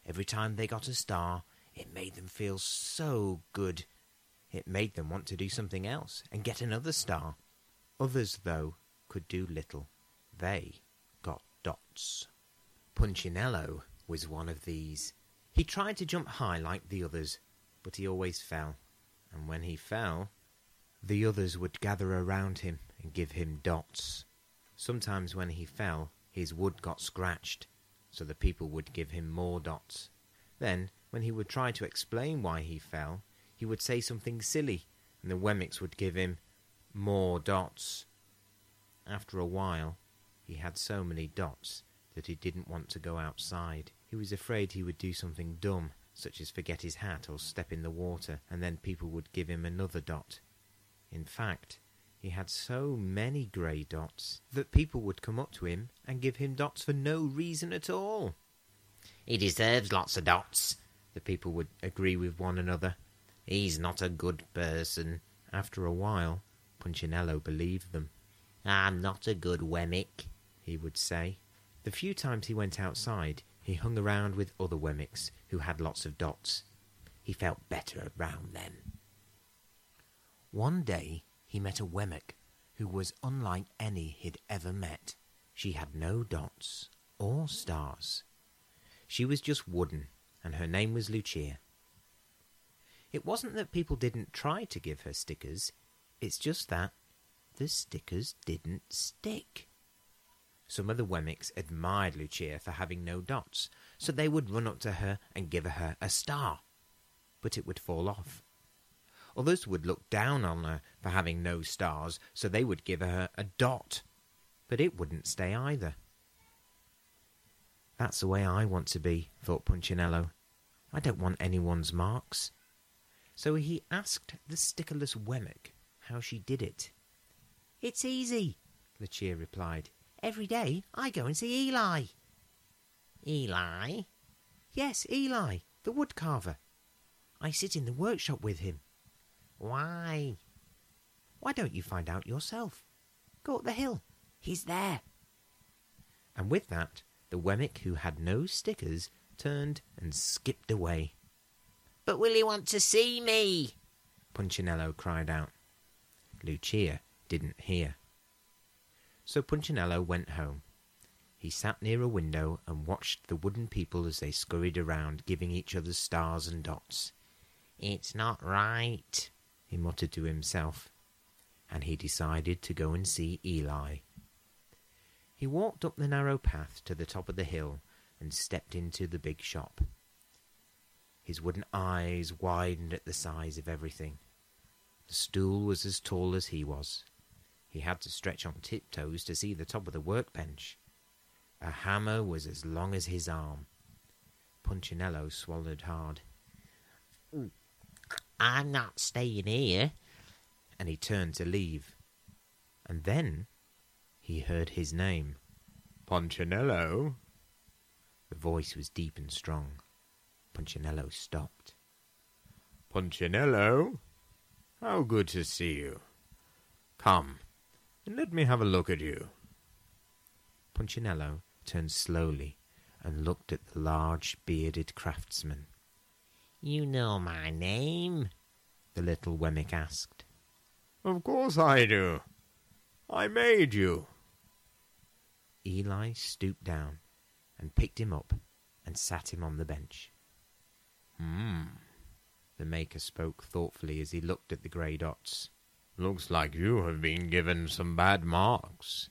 Every time they got a star, it made them feel so good. It made them want to do something else and get another star. Others, though, could do little. They got dots. Punchinello was one of these. He tried to jump high like the others, but he always fell. And when he fell, the others would gather around him and give him dots. Sometimes when he fell, his wood got scratched, so the people would give him more dots. Then, when he would try to explain why he fell, he would say something silly, and the Wemmicks would give him More dots. After a while, he had so many dots that he didn't want to go outside. He was afraid he would do something dumb, such as forget his hat or step in the water, and then people would give him another dot. In fact, he had so many grey dots that people would come up to him and give him dots for no reason at all. He deserves lots of dots, the people would agree with one another. He's not a good person. After a while, Punchinello believed them. I'm not a good Wemmick, he would say. The few times he went outside, he hung around with other Wemmicks who had lots of dots. He felt better around them. One day he met a Wemmick who was unlike any he'd ever met. She had no dots or stars. She was just wooden, and her name was Lucia. It wasn't that people didn't try to give her stickers, it's just that the stickers didn't stick. Some of the Wemmicks admired Lucia for having no dots, so they would run up to her and give her a star. But it would fall off. Others would look down on her for having no stars, so they would give her a dot. But it wouldn't stay either. That's the way I want to be, thought Punchinello. I don't want anyone's marks. So he asked the stickerless Wemmick how she did it. It's easy, Lucia replied. Every day I go and see Eli. Eli? Yes, Eli, the woodcarver. I sit in the workshop with him. Why? Why don't you find out yourself? Go up the hill. He's there. And with that, the Wemmick who had no stickers turned and skipped away. But will he want to see me? Punchinello cried out. Lucia didn't hear. So Punchinello went home. He sat near a window and watched the wooden people as they scurried around, giving each other stars and dots. It's not right, he muttered to himself, and he decided to go and see Eli. He walked up the narrow path to the top of the hill and stepped into the big shop. His wooden eyes widened at the size of everything. The stool was as tall as he was. He had to stretch on tiptoes to see the top of the workbench. A hammer was as long as his arm. Punchinello swallowed hard. I'm not staying here. And he turned to leave. And then he heard his name. Punchinello. The voice was deep and strong. Punchinello stopped. Punchinello, how good to see you. Come, and let me have a look at you. Punchinello turned slowly and looked at the large bearded craftsman. You know my name? the little Wemmick asked. Of course I do. I made you. Eli stooped down and picked him up and sat him on the bench. Hmm. The maker spoke thoughtfully as he looked at the grey dots. Looks like you have been given some bad marks.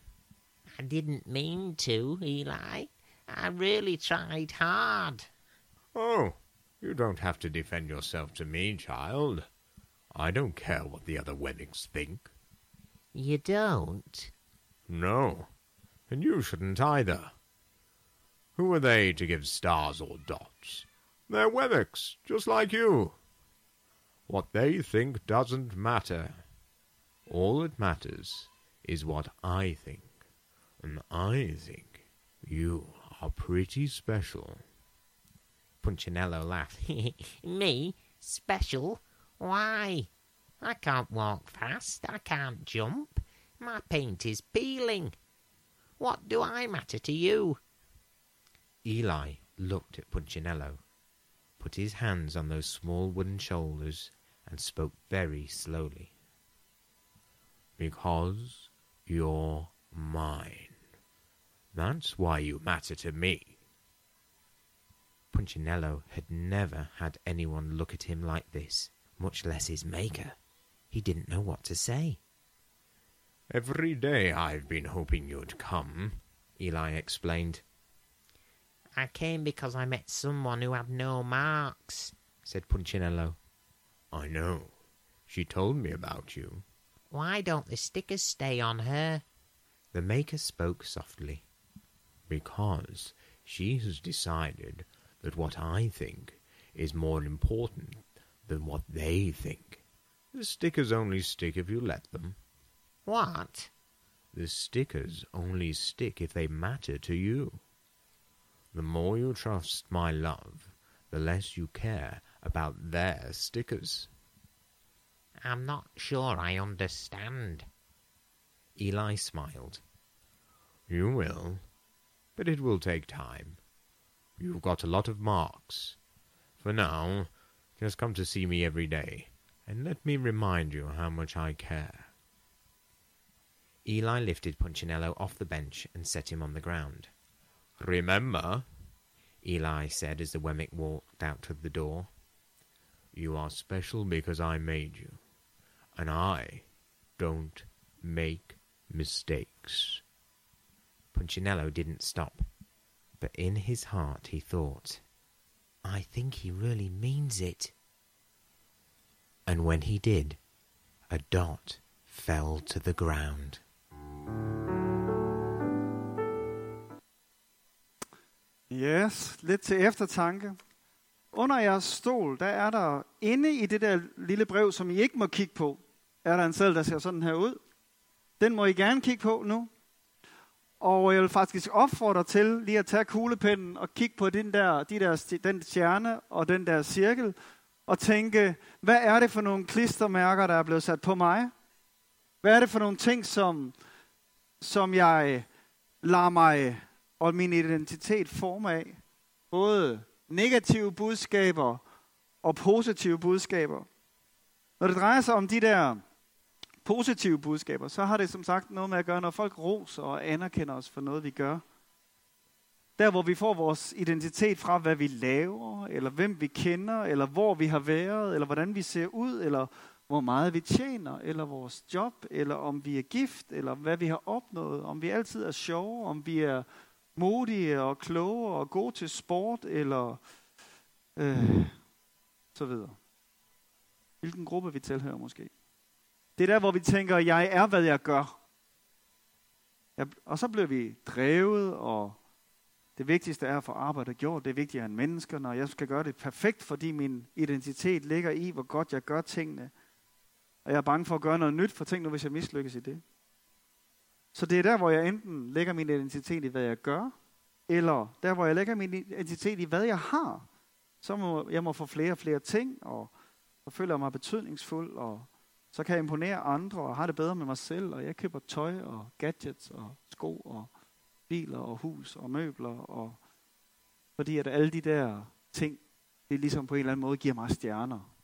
I didn't mean to, Eli. I really tried hard. Oh, you don't have to defend yourself to me, child. I don't care what the other Wemmicks think. You don't? No, and you shouldn't either. Who are they to give stars or dots? They're Wemmicks, just like you. What they think doesn't matter. All that matters is what I think. And I think you are pretty special. Punchinello laughed. Me? Special? Why? I can't walk fast. I can't jump. My paint is peeling. What do I matter to you? Eli looked at Punchinello, put his hands on those small wooden shoulders, and spoke very slowly. Because you're mine. That's why you matter to me. Punchinello had never had anyone look at him like this, much less his maker. He didn't know what to say. Every day I've been hoping you'd come, Eli explained. I came because I met someone who had no marks, said Punchinello. I know. She told me about you. Why don't the stickers stay on her? The maker spoke softly. Because she has decided that what I think is more important than what they think. The stickers only stick if you let them. What? The stickers only stick if they matter to you. The more you trust my love, the less you care about their stickers. I'm not sure I understand. Eli smiled. You will, but it will take time. You've got a lot of marks. For now, just come to see me every day, and let me remind you how much I care. Eli lifted Punchinello off the bench and set him on the ground. Remember, Eli said as the Wemmick walked out of the door, you are special because I made you, and I don't make mistakes. Punchinello didn't stop, but in his heart he thought, I think he really means it. And when he did, a dot fell to the ground. Yes, lidt til eftertanke. Under jeres stol, der er der inde i det der lille brev, som I ikke må kigge på, er der en selv, der ser sådan her ud. Den må I gerne kigge på nu. Og jeg vil faktisk opfordre til lige at tage kuglepinden og kigge på den der, de der, den stjerne og den der cirkel, og tænke, hvad er det for nogle klistermærker, der er blevet sat på mig? Hvad er det for nogle ting, som, som jeg lader mig og min identitet forme af? Både negative budskaber og positive budskaber. Når det drejer sig om de der positive budskaber, så har det som sagt noget med at gøre, når folk roser og anerkender os for noget, vi gør. Der, hvor vi får vores identitet fra, hvad vi laver, eller hvem vi kender, eller hvor vi har været, eller hvordan vi ser ud, eller hvor meget vi tjener, eller vores job, eller om vi er gift, eller hvad vi har opnået, om vi altid er sjove, om vi er modige og kloge og gode til sport, eller øh, så videre. Hvilken gruppe vi tilhører måske. Det er der, hvor vi tænker, jeg er, hvad jeg gør. Jeg, og så bliver vi drevet, og det vigtigste er at få arbejdet gjort. Det er vigtigere end mennesker, og jeg skal gøre det perfekt, fordi min identitet ligger i, hvor godt jeg gør tingene. Og jeg er bange for at gøre noget nyt, for tænk nu, hvis jeg mislykkes i det. Så det er der, hvor jeg enten lægger min identitet i, hvad jeg gør, eller der, hvor jeg lægger min identitet i, hvad jeg har. Så må jeg må få flere og flere ting, og, og føler mig betydningsfuld, og så kan jeg imponere andre, og har det bedre med mig selv, og jeg køber tøj, og gadgets, og sko, og biler, og hus, og møbler, og fordi at alle de der ting, det ligesom på en eller anden måde giver mig stjerner.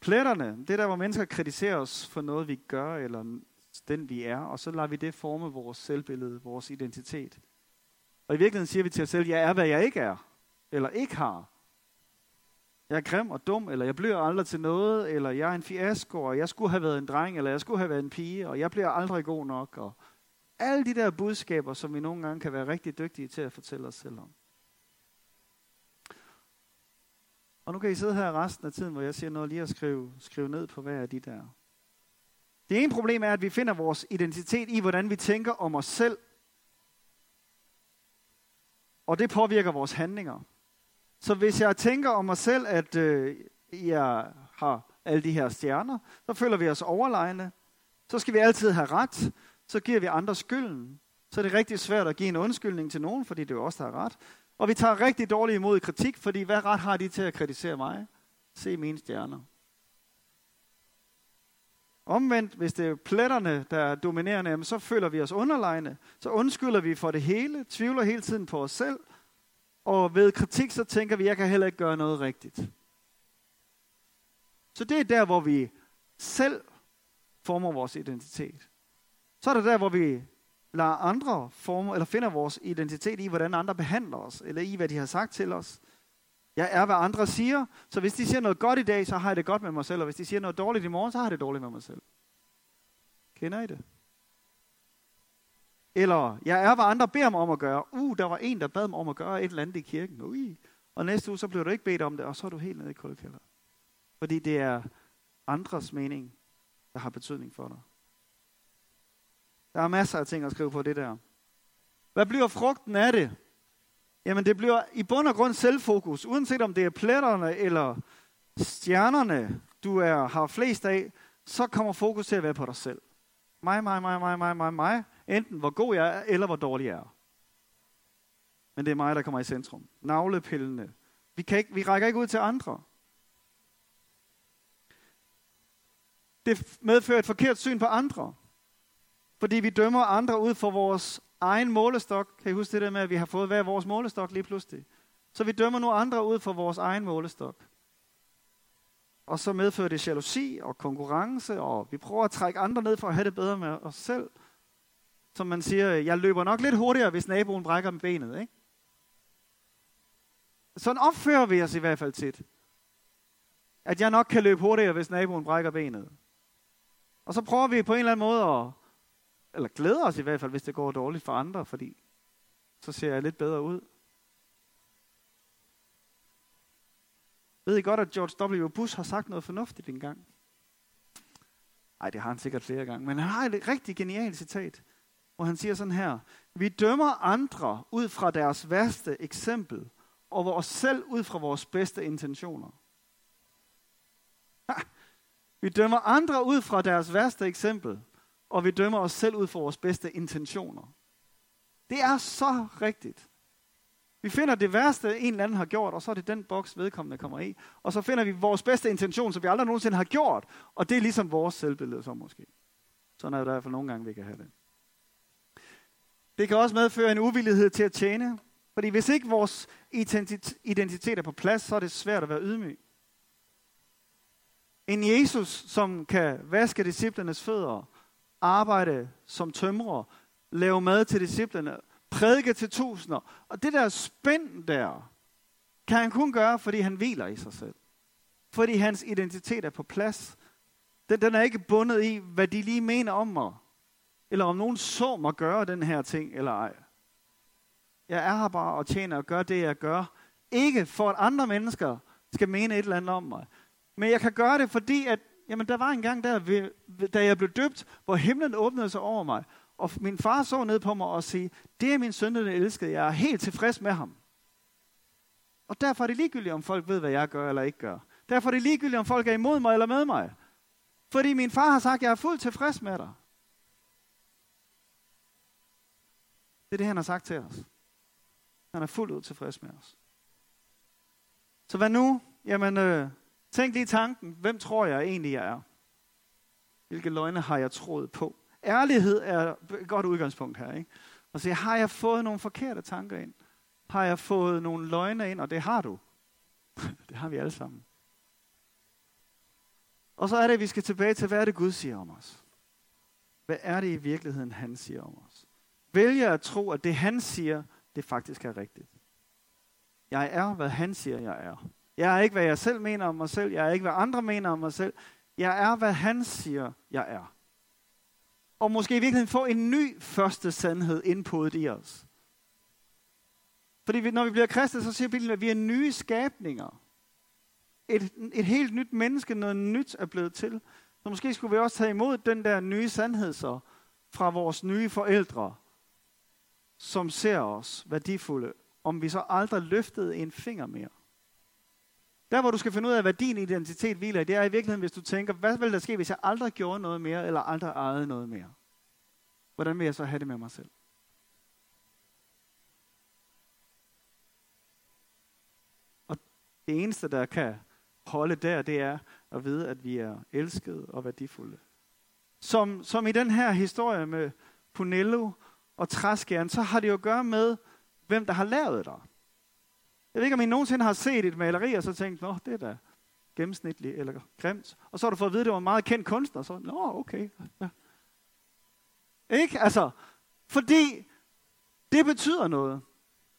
Pletterne, det er der, hvor mennesker kritiserer os for noget, vi gør, eller den vi er, og så lader vi det forme vores selvbillede, vores identitet. Og i virkeligheden siger vi til os selv, jeg er, hvad jeg ikke er, eller ikke har. Jeg er grim og dum, eller jeg bliver aldrig til noget, eller jeg er en fiasko, og jeg skulle have været en dreng, eller jeg skulle have været en pige, og jeg bliver aldrig god nok. Og alle de der budskaber, som vi nogle gange kan være rigtig dygtige til at fortælle os selv om. Og nu kan I sidde her resten af tiden, hvor jeg siger noget lige at skrive, skrive ned på hver af de der. Det ene problem er, at vi finder vores identitet i, hvordan vi tænker om os selv. Og det påvirker vores handlinger. Så hvis jeg tænker om mig selv, at øh, jeg har alle de her stjerner, så føler vi os overlegne. Så skal vi altid have ret. Så giver vi andre skylden. Så er det rigtig svært at give en undskyldning til nogen, fordi det er jo os, der har ret. Og vi tager rigtig dårligt imod kritik, fordi hvad ret har de til at kritisere mig? Se mine stjerner. Omvendt, hvis det er pletterne, der er dominerende, så føler vi os underlegne. Så undskylder vi for det hele, tvivler hele tiden på os selv. Og ved kritik, så tænker vi, jeg kan heller ikke gøre noget rigtigt. Så det er der, hvor vi selv former vores identitet. Så er det der, hvor vi lader andre forme, eller finder vores identitet i, hvordan andre behandler os, eller i, hvad de har sagt til os. Jeg er, hvad andre siger, så hvis de siger noget godt i dag, så har jeg det godt med mig selv, og hvis de siger noget dårligt i morgen, så har jeg det dårligt med mig selv. Kender I det? Eller, jeg er, hvad andre beder mig om at gøre. Uh, der var en, der bad mig om at gøre et eller andet i kirken. Ui. Og næste uge, så bliver du ikke bedt om det, og så er du helt nede i kuldekælder. Fordi det er andres mening, der har betydning for dig. Der er masser af ting at skrive på det der. Hvad bliver frugten af det? Jamen det bliver i bund og grund selvfokus. Uanset om det er pletterne eller stjernerne, du er, har flest af, så kommer fokus til at være på dig selv. Mig, mig, mig, mig, mig, mig, mig. Enten hvor god jeg er, eller hvor dårlig jeg er. Men det er mig, der kommer i centrum. Navlepillene. Vi, kan ikke, vi rækker ikke ud til andre. Det medfører et forkert syn på andre. Fordi vi dømmer andre ud for vores egen målestok. Kan I huske det der med, at vi har fået hver vores målestok lige pludselig? Så vi dømmer nu andre ud for vores egen målestok. Og så medfører det jalousi og konkurrence, og vi prøver at trække andre ned for at have det bedre med os selv. Som man siger, jeg løber nok lidt hurtigere, hvis naboen brækker med benet. Ikke? Sådan opfører vi os i hvert fald tit. At jeg nok kan løbe hurtigere, hvis naboen brækker benet. Og så prøver vi på en eller anden måde at, eller glæder os i hvert fald, hvis det går dårligt for andre, fordi så ser jeg lidt bedre ud. Ved I godt, at George W. Bush har sagt noget fornuftigt engang? Nej, det har han sikkert flere gange, men han har et rigtig genialt citat, hvor han siger sådan her, vi dømmer andre ud fra deres værste eksempel, og os selv ud fra vores bedste intentioner. Ha! Vi dømmer andre ud fra deres værste eksempel, og vi dømmer os selv ud fra vores bedste intentioner. Det er så rigtigt. Vi finder det værste, en eller anden har gjort, og så er det den boks, vedkommende kommer i. Og så finder vi vores bedste intention, som vi aldrig nogensinde har gjort. Og det er ligesom vores selvbillede så måske. Sådan er det i hvert fald nogle gange, vi kan have det. Det kan også medføre en uvillighed til at tjene. Fordi hvis ikke vores identitet er på plads, så er det svært at være ydmyg. En Jesus, som kan vaske disciplernes fødder, arbejde som tømrer, lave mad til disciplerne, prædike til tusinder. Og det der spænd der, kan han kun gøre, fordi han hviler i sig selv. Fordi hans identitet er på plads. Den, den er ikke bundet i, hvad de lige mener om mig. Eller om nogen så mig gøre den her ting, eller ej. Jeg er her bare og tjener og gør det, jeg gør. Ikke for, at andre mennesker skal mene et eller andet om mig. Men jeg kan gøre det, fordi at, jamen, der var en gang der, da jeg blev døbt, hvor himlen åbnede sig over mig. Og min far så ned på mig og sagde, det er min søn, den elskede. Jeg er helt tilfreds med ham. Og derfor er det ligegyldigt, om folk ved, hvad jeg gør eller ikke gør. Derfor er det ligegyldigt, om folk er imod mig eller med mig. Fordi min far har sagt, at jeg er fuldt tilfreds med dig. Det er det, han har sagt til os. Han er fuldt ud tilfreds med os. Så hvad nu? Jamen, øh, tænk lige tanken. Hvem tror jeg egentlig, jeg er? Hvilke løgne har jeg troet på? Ærlighed er et godt udgangspunkt her. Ikke? Og sige, har jeg fået nogle forkerte tanker ind? Har jeg fået nogle løgne ind? Og det har du. det har vi alle sammen. Og så er det, at vi skal tilbage til, hvad er det Gud siger om os? Hvad er det i virkeligheden, han siger om os? Vælger at tro, at det han siger, det faktisk er rigtigt. Jeg er, hvad han siger, jeg er. Jeg er ikke, hvad jeg selv mener om mig selv. Jeg er ikke, hvad andre mener om mig selv. Jeg er, hvad han siger, jeg er. Og måske i virkeligheden få en ny første sandhed indpået i os. Fordi vi, når vi bliver kristne, så siger Bibelen, at vi er nye skabninger. Et, et helt nyt menneske, noget nyt er blevet til. Så måske skulle vi også tage imod den der nye sandhed så, fra vores nye forældre, som ser os værdifulde, om vi så aldrig løftede en finger mere. Der, hvor du skal finde ud af, hvad din identitet hviler i, det er i virkeligheden, hvis du tænker, hvad vil der ske, hvis jeg aldrig gjorde noget mere, eller aldrig ejede noget mere? Hvordan vil jeg så have det med mig selv? Og det eneste, der kan holde der, det er at vide, at vi er elskede og værdifulde. Som, som i den her historie med Punello og træskæren, så har det jo at gøre med, hvem der har lavet dig. Jeg ved ikke, om I nogensinde har set et maleri, og så tænkt, nå, det er da gennemsnitligt eller grimt. Og så har du fået at vide, at det var en meget kendt kunstner. Så, nå, okay. Ja. Ikke? Altså, fordi det betyder noget.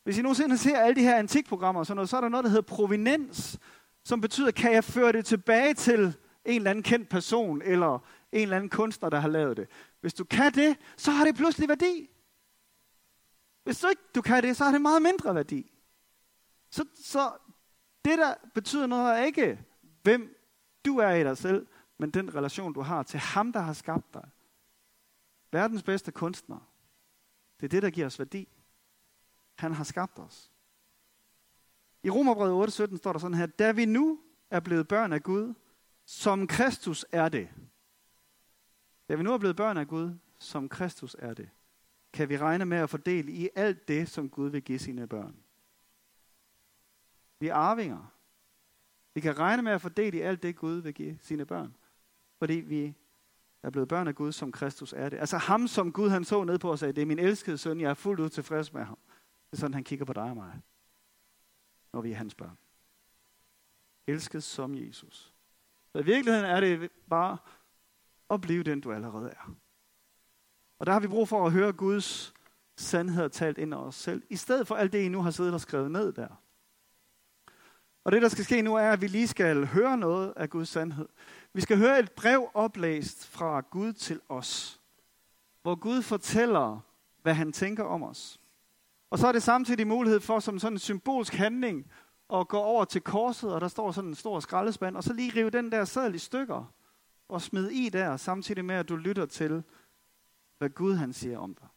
Hvis I nogensinde ser alle de her antikprogrammer og sådan noget, så er der noget, der hedder provenens, som betyder, kan jeg føre det tilbage til en eller anden kendt person, eller en eller anden kunstner, der har lavet det. Hvis du kan det, så har det pludselig værdi. Hvis du ikke du kan det, så har det meget mindre værdi. Så, så det, der betyder noget, er ikke, hvem du er i dig selv, men den relation, du har til ham, der har skabt dig. Verdens bedste kunstner. Det er det, der giver os værdi. Han har skabt os. I Romerbrevet 8:17 står der sådan her, da vi nu er blevet børn af Gud, som Kristus er det. Da vi nu er blevet børn af Gud, som Kristus er det, kan vi regne med at fordele i alt det, som Gud vil give sine børn. Vi er arvinger. Vi kan regne med at fordele i alt det, Gud vil give sine børn. Fordi vi er blevet børn af Gud, som Kristus er det. Altså ham, som Gud han så ned på og sagde, det er min elskede søn, jeg er fuldt ud tilfreds med ham. Det er sådan, han kigger på dig og mig, når vi er hans børn. Elsket som Jesus. Så i virkeligheden er det bare at blive den, du allerede er. Og der har vi brug for at høre Guds sandhed talt ind over os selv, i stedet for alt det, I nu har siddet og skrevet ned der. Og det, der skal ske nu, er, at vi lige skal høre noget af Guds sandhed. Vi skal høre et brev oplæst fra Gud til os, hvor Gud fortæller, hvad han tænker om os. Og så er det samtidig mulighed for, som sådan en symbolsk handling, at gå over til korset, og der står sådan en stor skraldespand, og så lige rive den der sædel i stykker, og smide i der, samtidig med, at du lytter til, hvad Gud han siger om dig.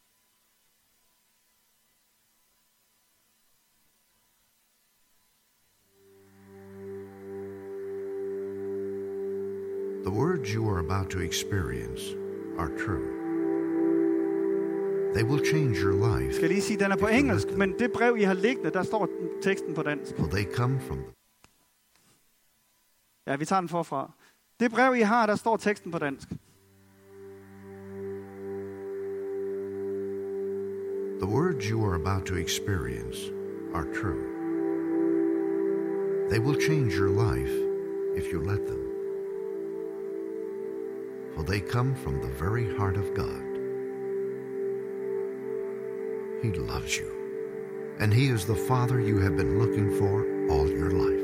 Words you are about to experience are true. They will change your life. Skal jeg lige sige, den er på engelsk, men det brev, I har liggende, der står teksten på dansk. For they come from the Ja, vi tager den forfra. Det brev, I har, der står teksten på dansk. The words you are about to experience are true. They will change your life if you let them. For they come from the very heart of God. He loves you, and He is the Father you have been looking for all your life.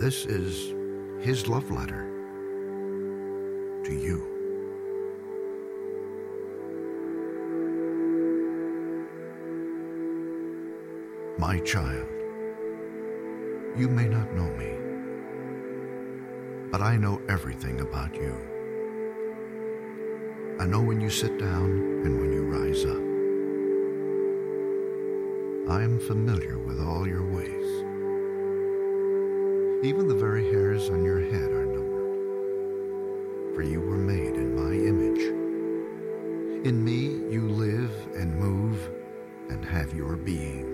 This is His love letter to you. My child, you may not know me, but I know everything about you. I know when you sit down and when you rise up. I am familiar with all your ways. Even the very hairs on your head are numbered, for you were made in my image. In me you live and move and have your being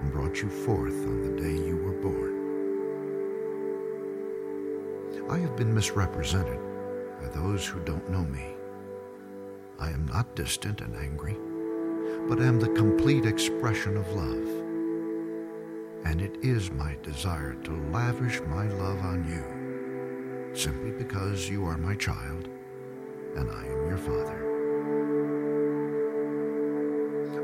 and brought you forth on the day you were born. I have been misrepresented by those who don't know me. I am not distant and angry, but am the complete expression of love. And it is my desire to lavish my love on you, simply because you are my child and I am your father.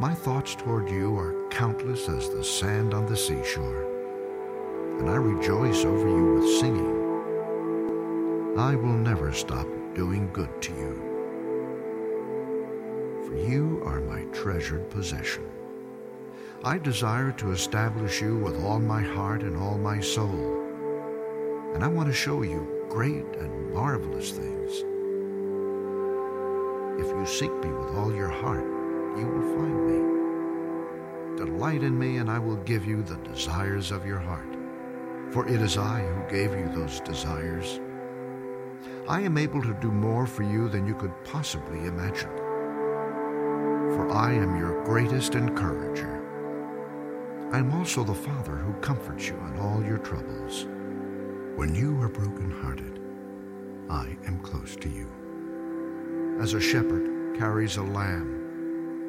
My thoughts toward you are countless as the sand on the seashore, and I rejoice over you with singing. I will never stop doing good to you, for you are my treasured possession. I desire to establish you with all my heart and all my soul, and I want to show you great and marvelous things. If you seek me with all your heart, you will find me. Delight in me, and I will give you the desires of your heart. for it is I who gave you those desires. I am able to do more for you than you could possibly imagine. For I am your greatest encourager. I am also the Father who comforts you in all your troubles. When you are brokenhearted, I am close to you. As a shepherd carries a lamb,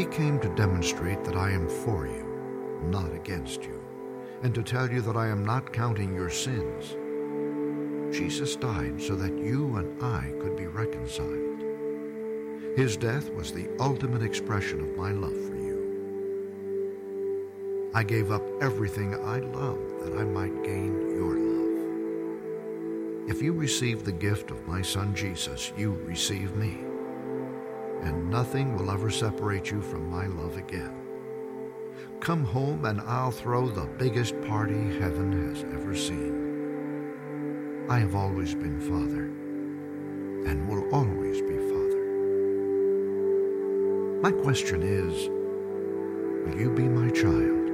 He came to demonstrate that I am for you, not against you, and to tell you that I am not counting your sins. Jesus died so that you and I could be reconciled. His death was the ultimate expression of my love for you. I gave up everything I loved that I might gain your love. If you receive the gift of my Son Jesus, you receive me. And nothing will ever separate you from my love again. Come home and I'll throw the biggest party heaven has ever seen. I have always been Father and will always be Father. My question is Will you be my child?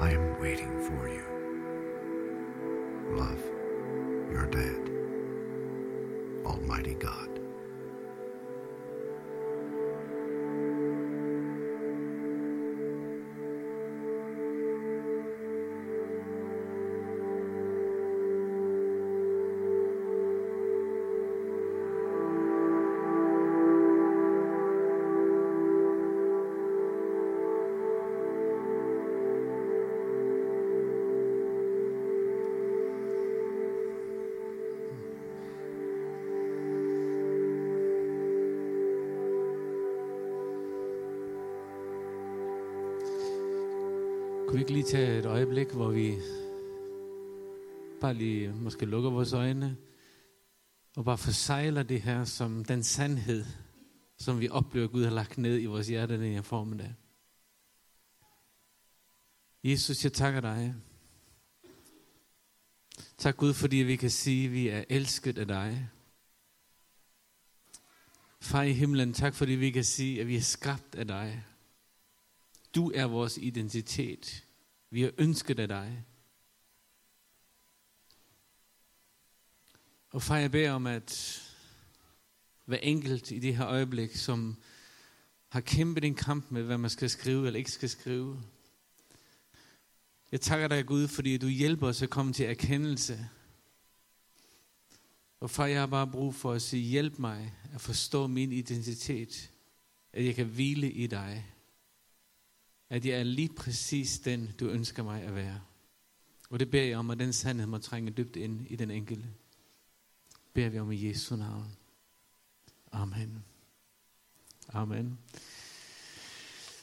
I am waiting for you. Love, your dad, lige tage et øjeblik, hvor vi bare lige måske lukker vores øjne, og bare forsejler det her som den sandhed, som vi oplever, Gud har lagt ned i vores hjerte den her formiddag. Jesus, jeg takker dig. Tak Gud, fordi vi kan sige, at vi er elsket af dig. Far i himlen, tak fordi vi kan sige, at vi er skabt af dig. Du er vores identitet. Vi har ønsket af dig. Og far, jeg beder om, at hver enkelt i det her øjeblik, som har kæmpet en kamp med, hvad man skal skrive eller ikke skal skrive. Jeg takker dig, Gud, fordi du hjælper os at komme til erkendelse. Og far, jeg har bare brug for at sige, hjælp mig at forstå min identitet. At jeg kan hvile i dig at jeg er lige præcis den, du ønsker mig at være. Og det beder jeg om, at den sandhed må trænge dybt ind i den enkelte. Beder vi om i Jesu navn. Amen. Amen.